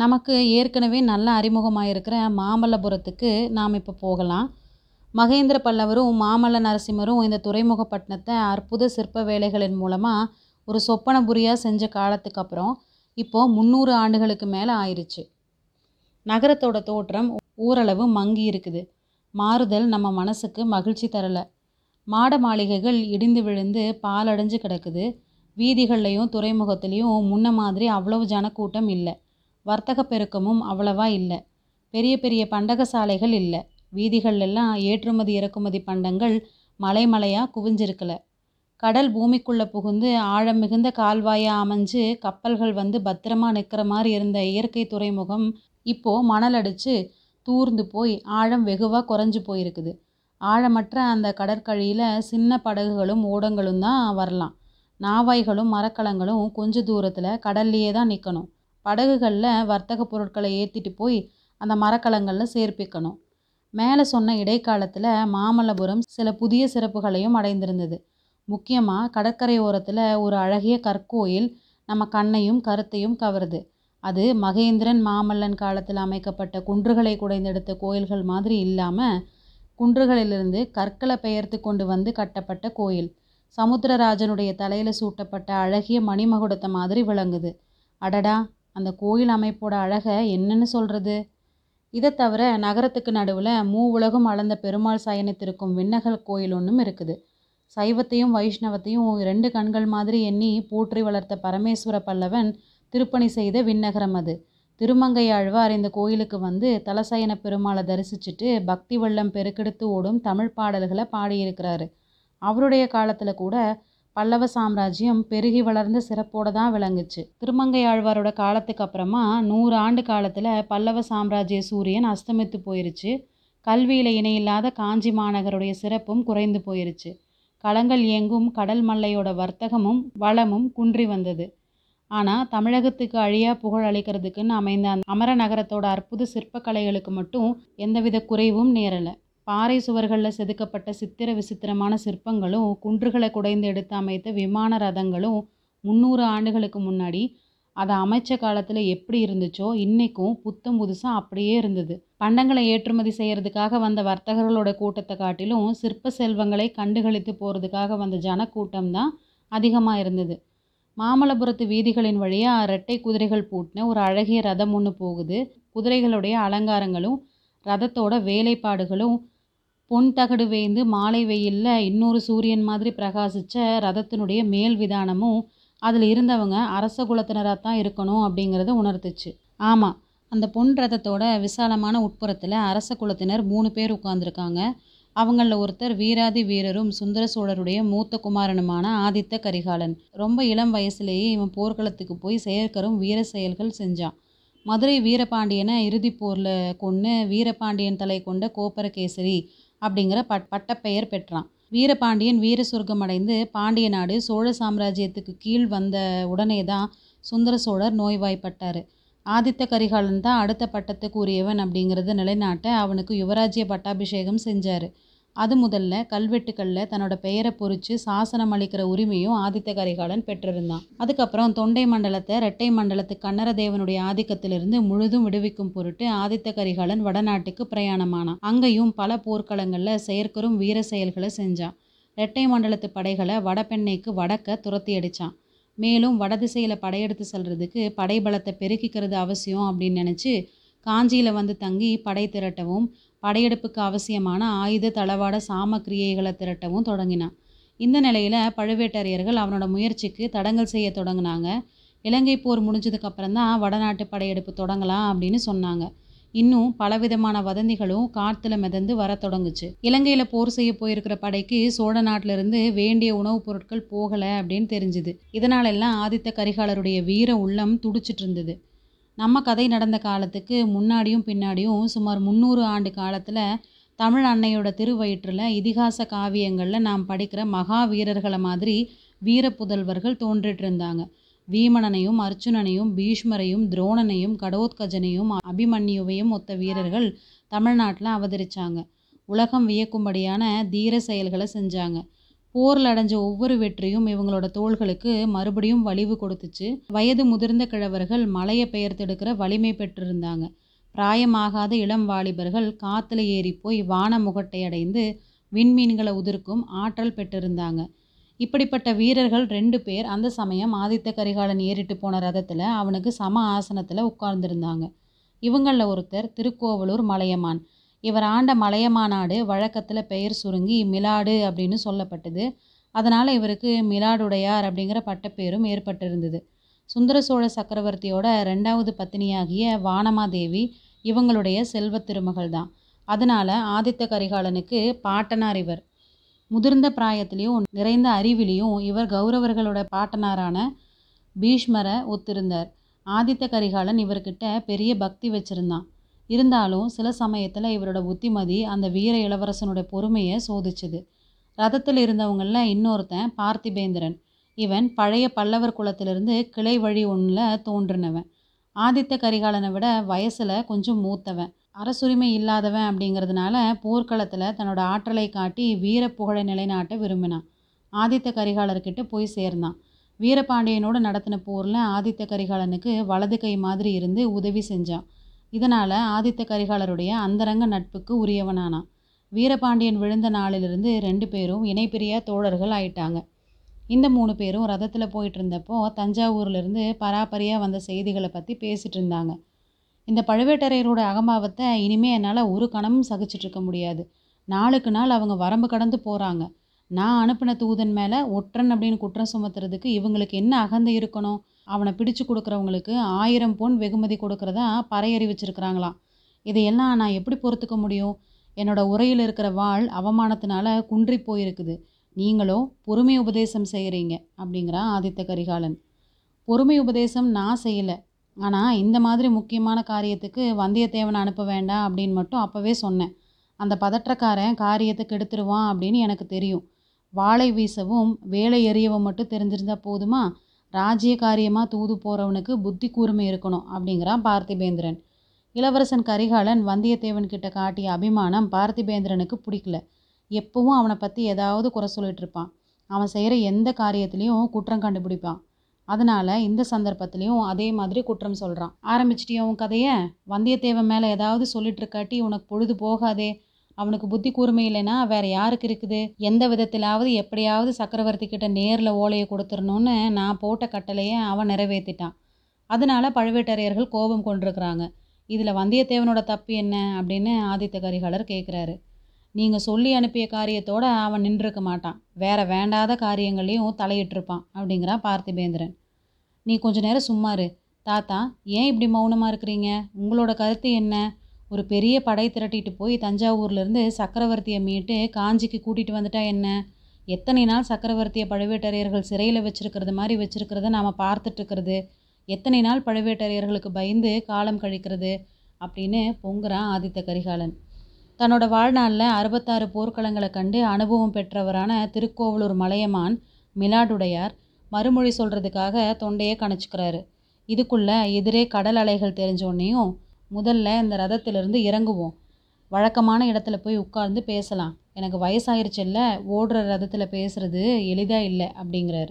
நமக்கு ஏற்கனவே நல்ல அறிமுகமாக இருக்கிற மாமல்லபுரத்துக்கு நாம் இப்போ போகலாம். மகேந்திர பல்லவரும் மாமல்ல நரசிம்மரும் இந்த துறைமுகப்பட்டினத்தை அற்புத சிற்ப வேலைகளின் மூலமாக ஒரு சொப்பனபுரியாக செஞ்ச காலத்துக்கு அப்புறம் இப்போது முந்நூறு ஆண்டுகளுக்கு மேலே ஆயிடுச்சு நகரத்தோட தோற்றம் ஓரளவு மங்கி இருக்குது. மாறுதல் நம்ம மனசுக்கு மகிழ்ச்சி தரலை. மாட மாளிகைகள் இடிந்து விழுந்து பாலடைஞ்சு கிடக்குது. வீதிகள்லையும் துறைமுகத்துலேயும் முன்ன மாதிரி அவ்வளவு ஜனக்கூட்டம் இல்லை. வர்த்தக பெருக்கமும் அவ்வளவா இல்லை. பெரிய பெரிய பண்டக சாலைகள் இல்லை. வீதிகள் எல்லாம் ஏற்றுமதி இறக்குமதி பண்டங்கள் மலை மலையாக குவிஞ்சிருக்கல. கடல் பூமிக்குள்ளே புகுந்து ஆழம் மிகுந்த கால்வாயாக அமைஞ்சு கப்பல்கள் வந்து பத்திரமா நிற்கிற மாதிரி இருந்த இயற்கை துறைமுகம் இப்போது மணல் அடித்து தூர்ந்து போய் ஆழம் வெகுவாக குறைஞ்சு போயிருக்குது. ஆழமற்ற அந்த கடற்கழியில் சின்ன படகுகளும் ஓடங்களும் தான் வரலாம். நாவாய்களும் மரக்கலங்களும் கொஞ்ச தூரத்தில் கடல்லையே தான் நிற்கணும் படகுகளில் வர்த்தக பொருட்களை ஏற்றிட்டு போய் அந்த மரக்கலங்களில் சேர்ப்பிக்கணும். மேலே சொன்ன இடைக்காலத்தில் மாமல்லபுரம் சில புதிய சிறப்புகளையும் அடைந்திருந்தது. முக்கியமாக கடற்கரை ஓரத்தில் ஒரு அழகிய கற்கோயில் நம்ம கண்ணையும் கருத்தையும் கவருது. அது மகேந்திரன் மாமல்லன் காலத்தில் அமைக்கப்பட்ட குன்றுகளை குடைந்தெடுத்த கோயில்கள் மாதிரி இல்லாமல் குன்றுகளிலிருந்து கற்களை பெயர்த்து கொண்டு வந்து கட்டப்பட்ட கோயில். சமுத்திரராஜனுடைய தலையில் சூட்டப்பட்ட அழகிய மணிமகுடத்தை மாதிரி விளங்குது. அடடா! அந்த கோயில் அமைப்போட அழகை என்னன்னு சொல்கிறது இதை தவிர நகரத்துக்கு நடுவில் மூ உலகம் அளந்த பெருமாள் சயனித்திருக்கும் விண்ணகல் கோயில் ஒன்றும் இருக்குது. சைவத்தையும் வைஷ்ணவத்தையும் ரெண்டு கண்கள் மாதிரி எண்ணி போற்றி வளர்த்த பரமேஸ்வர பல்லவன் திருப்பணி செய்த விண்ணகரம் அது. திருமங்கை ஆழ்வார் இந்த கோயிலுக்கு வந்து தலசயன பெருமாளை தரிசிச்சுட்டு பக்தி வெள்ளம் பெருக்கெடுத்து ஓடும் தமிழ் பாடல்களை பாடியிருக்கிறாரு. அவருடைய காலத்தில் கூட பல்லவ சாம்ராஜ்யம் பெருகி வளர்ந்து சிறப்போடு தான் விளங்குச்சு. திருமங்கை ஆழ்வாரோட காலத்துக்கு அப்புறமா நூறு ஆண்டு காலத்தில் பல்லவ சாம்ராஜ்ய சூரியன் அஸ்தமித்து போயிருச்சு. கல்வியில் இணையில்லாத காஞ்சி மாநகருடைய சிறப்பும் குறைந்து போயிருச்சு. களங்கள் இயங்கும் கடல் மல்லையோட வர்த்தகமும் வளமும் குன்றி வந்தது. ஆனால் தமிழகத்துக்கு அழியா புகழ் அளிக்கிறதுக்குன்னு அமைந்த அந்த அமர நகரத்தோட அற்புத சிற்பக்கலைகளுக்கு மட்டும் எந்தவித குறைவும் நேரலை. பாறை சுவர்களில் செதுக்கப்பட்ட சித்திர விசித்திரமான சிற்பங்களும் குன்றுகளை குடைந்து எடுத்து அமைத்த விமான ரதங்களும் முந்நூறு ஆண்டுகளுக்கு முன்னாடி அதை அமைச்ச காலத்தில் எப்படி இருந்துச்சோ இன்றைக்கும் புத்தம் புதுசாக அப்படியே இருந்தது. பண்டங்களை ஏற்றுமதி செய்கிறதுக்காக வந்த வர்த்தகர்களோட கூட்டத்தை காட்டிலும் சிற்ப செல்வங்களை கண்டுகளித்து போகிறதுக்காக வந்த ஜனக்கூட்டம் தான் அதிகமாக இருந்தது. மாமல்லபுரத்து வீதிகளின் வழியாக ரெட்டை குதிரைகள் பூட்டின ஒரு அழகிய ரதம் ஒன்று போகுது. குதிரைகளுடைய அலங்காரங்களும் ரதத்தோட வேலைப்பாடுகளும் பொன் தகடு வேய்ந்து மாலை வெயிலில் இன்னொரு சூரியன் மாதிரி பிரகாசித்த ரதத்தினுடைய மேல் விதானமும் அதில் இருந்தவங்க அரச குலத்தினராக தான் இருக்கணும் அப்படிங்கிறத உணர்த்துச்சு. ஆமாம் அந்த பொன் ரதத்தோட விசாலமான உட்புறத்தில் அரச குலத்தினர் மூணு பேர் உட்காந்துருக்காங்க அவங்களில் ஒருத்தர் வீராதி வீரரும் சுந்தர சோழருடைய மூத்த குமாரனுமான ஆதித்த கரிகாலன். ரொம்ப இளம் வயசுலேயே இவன் போர்க்களத்துக்கு போய் செயற்கரும் வீர செயல்கள் செஞ்சான். மதுரை வீரபாண்டியனை இறுதிப் போரில் கொன்று வீரபாண்டியன் தலை கொண்ட கோப்பரகேசரி அப்படிங்கிற பட் பட்டப்பெயர் பெற்றான். வீரபாண்டியன் வீர சொர்க்கம் அடைந்து பாண்டிய நாடு சோழ சாம்ராஜ்யத்துக்கு கீழ் வந்த உடனே தான் சுந்தர சோழர் நோய்வாய்ப்பட்டார். ஆதித்த கரிகாலன் தான் அடுத்த பட்டத்துக்கு உரியவன் அப்படிங்கிறத நிலைநாட்ட அவனுக்கு யுவராஜ்ய பட்டாபிஷேகம் செஞ்சார். அது முதல்ல கல்வெட்டுக்களில் தன்னோட பெயரை பொறிச்சு சாசனம் அளிக்கிற உரிமையும் ஆதித்த கரிகாலன் பெற்றிருந்தான். அதுக்கப்புறம் தொண்டை மண்டலத்தை ரெட்டை மண்டலத்து கன்னரதேவனுடைய ஆதிக்கத்திலிருந்து முழுதும் விடுவிக்கும் பொருட்டு ஆதித்த கரிகாலன் வடநாட்டுக்கு பிரயாணமானான். அங்கேயும் பல போர்க்களங்களில் செயற்கரும் வீர செயல்களை செஞ்சான். ரெட்டை மண்டலத்து படைகளை வடபெண்ணைக்கு வடக்க துரத்தி அடித்தான் மேலும் வடதிசையில் படையெடுத்து செல்றதுக்கு படைபலத்தை பெருக்கிக்கிறது அவசியம் அப்படின்னு நினச்சி காஞ்சியில் வந்து தங்கி படை திரட்டவும் படையெடுப்புக்கு அவசியமான ஆயுத தளவாட சாமக்கிரியைகளை திரட்டவும் தொடங்கினான். இந்த நிலையில் பழுவேட்டரையர்கள் அவனோட முயற்சிக்கு தடங்கல் செய்ய தொடங்கினாங்க. இலங்கை போர் முடிஞ்சதுக்கப்புறம் தான் வடநாட்டு படையெடுப்பு தொடங்கலாம் அப்படின்னு சொன்னாங்க. இன்னும் பலவிதமான வதந்திகளும் காற்றுல மிதந்து வர தொடங்குச்சு. இலங்கையில் போர் செய்ய போயிருக்கிற படைக்கு சோழ நாட்டிலிருந்து வேண்டிய உணவுப் பொருட்கள் போகலை அப்படின்னு தெரிஞ்சுது. இதனாலெல்லாம் ஆதித்த கரிகாலருடைய வீர உள்ளம் துடிச்சிட்டு இருந்தது. நம்ம கதை நடந்த காலத்துக்கு முன்னாடியும் பின்னாடியும் சுமார் முந்நூறு ஆண்டு காலத்தில் தமிழ் அன்னையோட திருவயிற்றில் இதிகாச காவியங்களில் நாம் படிக்கிற மகா வீரர்களை மாதிரி வீர புதல்வர்கள் தோன்றிட்டு இருந்தாங்க. வீமணனையும் அர்ச்சுனனையும் பீஷ்மரையும் துரோணனையும் கடோத்கஜனையும் அபிமன்யுவையும் ஒத்த வீரர்கள் தமிழ்நாட்டில் அவதரித்தாங்க உலகம் வியக்கும்படியான தீர செயல்களை செஞ்சாங்க. போரில் அடைஞ்ச ஒவ்வொரு வெற்றியும் இவங்களோட தோள்களுக்கு மறுபடியும் வலிவு கொடுத்துச்சு. வயது முதிர்ந்த கிழவர்கள் மலையை பெயர்த்தெடுக்கிற வலிமை பெற்றிருந்தாங்க. பிராயமாகாத இளம் வாலிபர்கள் காற்றுல ஏறி போய் வான முகட்டை அடைந்து விண்மீன்களை உதிர்க்கும் ஆற்றல் பெற்றிருந்தாங்க. இப்படிப்பட்ட வீரர்கள் ரெண்டு பேர் அந்த சமயம் ஆதித்த கரிகாலன் ஏறிட்டு போன ரதத்தில் அவனுக்கு சம ஆசனத்தில் உட்கார்ந்துருந்தாங்க. இவங்களில் ஒருத்தர் திருக்கோவலூர் மலையமான். இவர் ஆண்ட மலையமாநாடு வழக்கத்தில் பெயர் சுருங்கி மிலாடு அப்படின்னு சொல்லப்பட்டது. அதனால் இவருக்கு மிலாடுடையார் அப்படிங்கிற பட்டப்பேரும் ஏற்பட்டிருந்தது. சுந்தர சோழ சக்கரவர்த்தியோட ரெண்டாவது பத்தினியாகிய வானமாதேவி இவங்களுடைய செல்வ திருமகள் தான் அதனால் ஆதித்த கரிகாலனுக்கு பாட்டனார் இவர். முதிர்ந்த பிராயத்திலையும் நிறைந்த அறிவிலையும் இவர் கௌரவர்களோட பாட்டனாரான பீஷ்மரை ஒத்திருந்தார். ஆதித்த கரிகாலன் இவர்கிட்ட பெரிய பக்தி வச்சிருந்தான். இருந்தாலும் சில சமயத்தில் இவரோட புத்திமதி அந்த வீர இளவரசனுடைய பொறுமையை சோதிச்சுது. ரதத்தில் இருந்தவங்களில் இன்னொருத்தன் பார்த்திபேந்திரன். இவன் பழைய பல்லவர் குலத்திலிருந்து கிளை வழி ஒன்றில் தோன்றினவன். ஆதித்த கரிகாலனை விட வயசில் கொஞ்சம் மூத்தவன். அரசுரிமை இல்லாதவன் அப்படிங்கிறதுனால போர்க்களத்தில் தன்னோட ஆற்றலை காட்டி வீர புகழை நிலைநாட்ட விரும்பினான். ஆதித்த கரிகாலர்கிட்ட போய் சேர்ந்தான். வீரபாண்டியனோடு நடத்தின போரில் ஆதித்த கரிகாலனுக்கு வலது கை மாதிரி இருந்து உதவி செஞ்சான். இதனால் ஆதித்த கரிகாலருடைய அந்தரங்க நட்புக்கு உரியவனானான். வீரபாண்டியன் விழுந்த நாளிலிருந்து ரெண்டு பேரும் இணைப்பிரிய தோழர்கள் ஆயிட்டாங்க. இந்த மூணு பேரும் ரதத்தில் போயிட்டு இருந்தப்போ தஞ்சாவூர்லேருந்து பராபரியாக வந்த செய்திகளை பற்றி பேசிகிட்டு இருந்தாங்க. இந்த பழுவேட்டரையரோட அகம்பாவத்தை இனிமே என்னால் ஒரு கணமும் சகிச்சிட்ருக்க முடியாது. நாளுக்கு நாள் அவங்க வரம்பு கடந்து போகிறாங்க நான் அனுப்பின தூதன் மேலே ஒற்றன் அப்படின்னு குற்றம் சுமத்துறதுக்கு இவங்களுக்கு என்ன அகந்தை இருக்கணும்? அவனை பிடிச்சு கொடுக்குறவங்களுக்கு ஆயிரம் பொன் வெகுமதி கொடுக்குறதா பறையறி வச்சுருக்கிறாங்களாம் இதையெல்லாம் நான் எப்படி பொறுத்துக்க முடியும்? என்னோட உரையில் இருக்கிற வாழ் அவமானத்தினால குன்றி போயிருக்குது. நீங்களோ பொறுமை உபதேசம் செய்கிறீங்க அப்படிங்கிறான் ஆதித்த கரிகாலன். பொறுமை உபதேசம் நான் செய்யலை. ஆனால் இந்த மாதிரி முக்கியமான காரியத்துக்கு வந்தியத்தேவனை அனுப்ப வேண்டாம் அப்படின்னு மட்டும் அப்போவே சொன்னேன். அந்த பதற்றக்காரன் காரியத்தை கெடுத்துருவான் அப்படின்னு எனக்கு தெரியும். வாழை வீசவும் வேலை எறியவும் மட்டும் தெரிஞ்சிருந்தா போதுமா? ராஜ்ய காரியமாக தூது போகிறவனுக்கு புத்தி கூர்மை இருக்கணும் அப்படிங்கிறான் பார்த்திபேந்திரன். இளவரசன் கரிகாலன் வந்தியத்தேவன் கிட்ட காட்டிய அபிமானம் பார்த்திபேந்திரனுக்கு பிடிக்கல. எப்பவும் அவனை பற்றி ஏதாவது குறை சொல்லிட்டு இருப்பான். அவன் செய்கிற எந்த காரியத்திலையும் குற்றம் கண்டுபிடிப்பான். அதனால் இந்த சந்தர்ப்பத்திலையும் அதே மாதிரி குற்றம் சொல்கிறான் ஆரம்பிச்சிட்டியா உன் கதையை? வந்தியத்தேவன் மேலே ஏதாவது சொல்லிட்டு இருக்காட்டி உனக்கு பொழுது போகாதே. அவனுக்கு புத்தி கூர்மை இல்லைன்னா வேற யாருக்கு இருக்குது? எந்த விதத்திலாவது எப்படியாவது சக்கரவர்த்தி கிட்ட நேரில் ஓலையை கொடுத்துடணும்னு நான் போட்ட கட்டளையை அவன் நிறைவேற்றிட்டான் அதனால பழுவேட்டரையர்கள் கோபம் கொண்டிருக்கிறாங்க. இதில் வந்தியத்தேவனோட தப்பு என்ன? அப்படின்னு ஆதித்த கரிகாலர் கேட்குறாரு நீங்கள் சொல்லி அனுப்பிய காரியத்தோடு அவன் நின்றுருக்க மாட்டான். வேற வேண்டாத காரியங்களையும் தலையிட்டிருப்பான் அப்படிங்கிறான் பார்த்திபேந்திரன். நீ கொஞ்ச நேரம் சும்மாரு தாத்தா ஏன் இப்படி மௌனமாக இருக்கிறீங்க? உங்களோட கருத்து என்ன? ஒரு பெரிய படை திரட்டிட்டு போய் தஞ்சாவூர்லேருந்து சக்கரவர்த்தியை மீட்டு காஞ்சிக்கு கூட்டிகிட்டு வந்துட்டா என்ன? எத்தனை நாள் சக்கரவர்த்தியை பழுவேட்டரையர்கள் சிறையில் வச்சுருக்கிறது மாதிரி வச்சுருக்கிறத நாம் பார்த்துட்ருக்கிறது எத்தனை நாள் பழுவேட்டரையர்களுக்கு பயந்து காலம் கழிக்கிறது? அப்படின்னு பொங்குறான் ஆதித்த கரிகாலன். தன்னோட வாழ்நாளில் அறுபத்தாறு போர்க்களங்களை கண்டு அனுபவம் பெற்றவரான திருக்கோவலூர் மலையமான் மிலாடுடையார் மறுமொழி சொல்கிறதுக்காக தொண்டையே கணச்சிக்கிறாரு. இதுக்குள்ளே எதிரே கடல் அலைகள் தெரிஞ்சோடனேயும் முதல்ல இந்த ரதத்திலிருந்து இறங்குவோம். வழக்கமான இடத்துல போய் உட்கார்ந்து பேசலாம். எனக்கு வயசாயிருச்சுல்ல ஓடுற ரதத்தில் பேசுகிறது எளிதாக இல்லை அப்படிங்கிறாரு.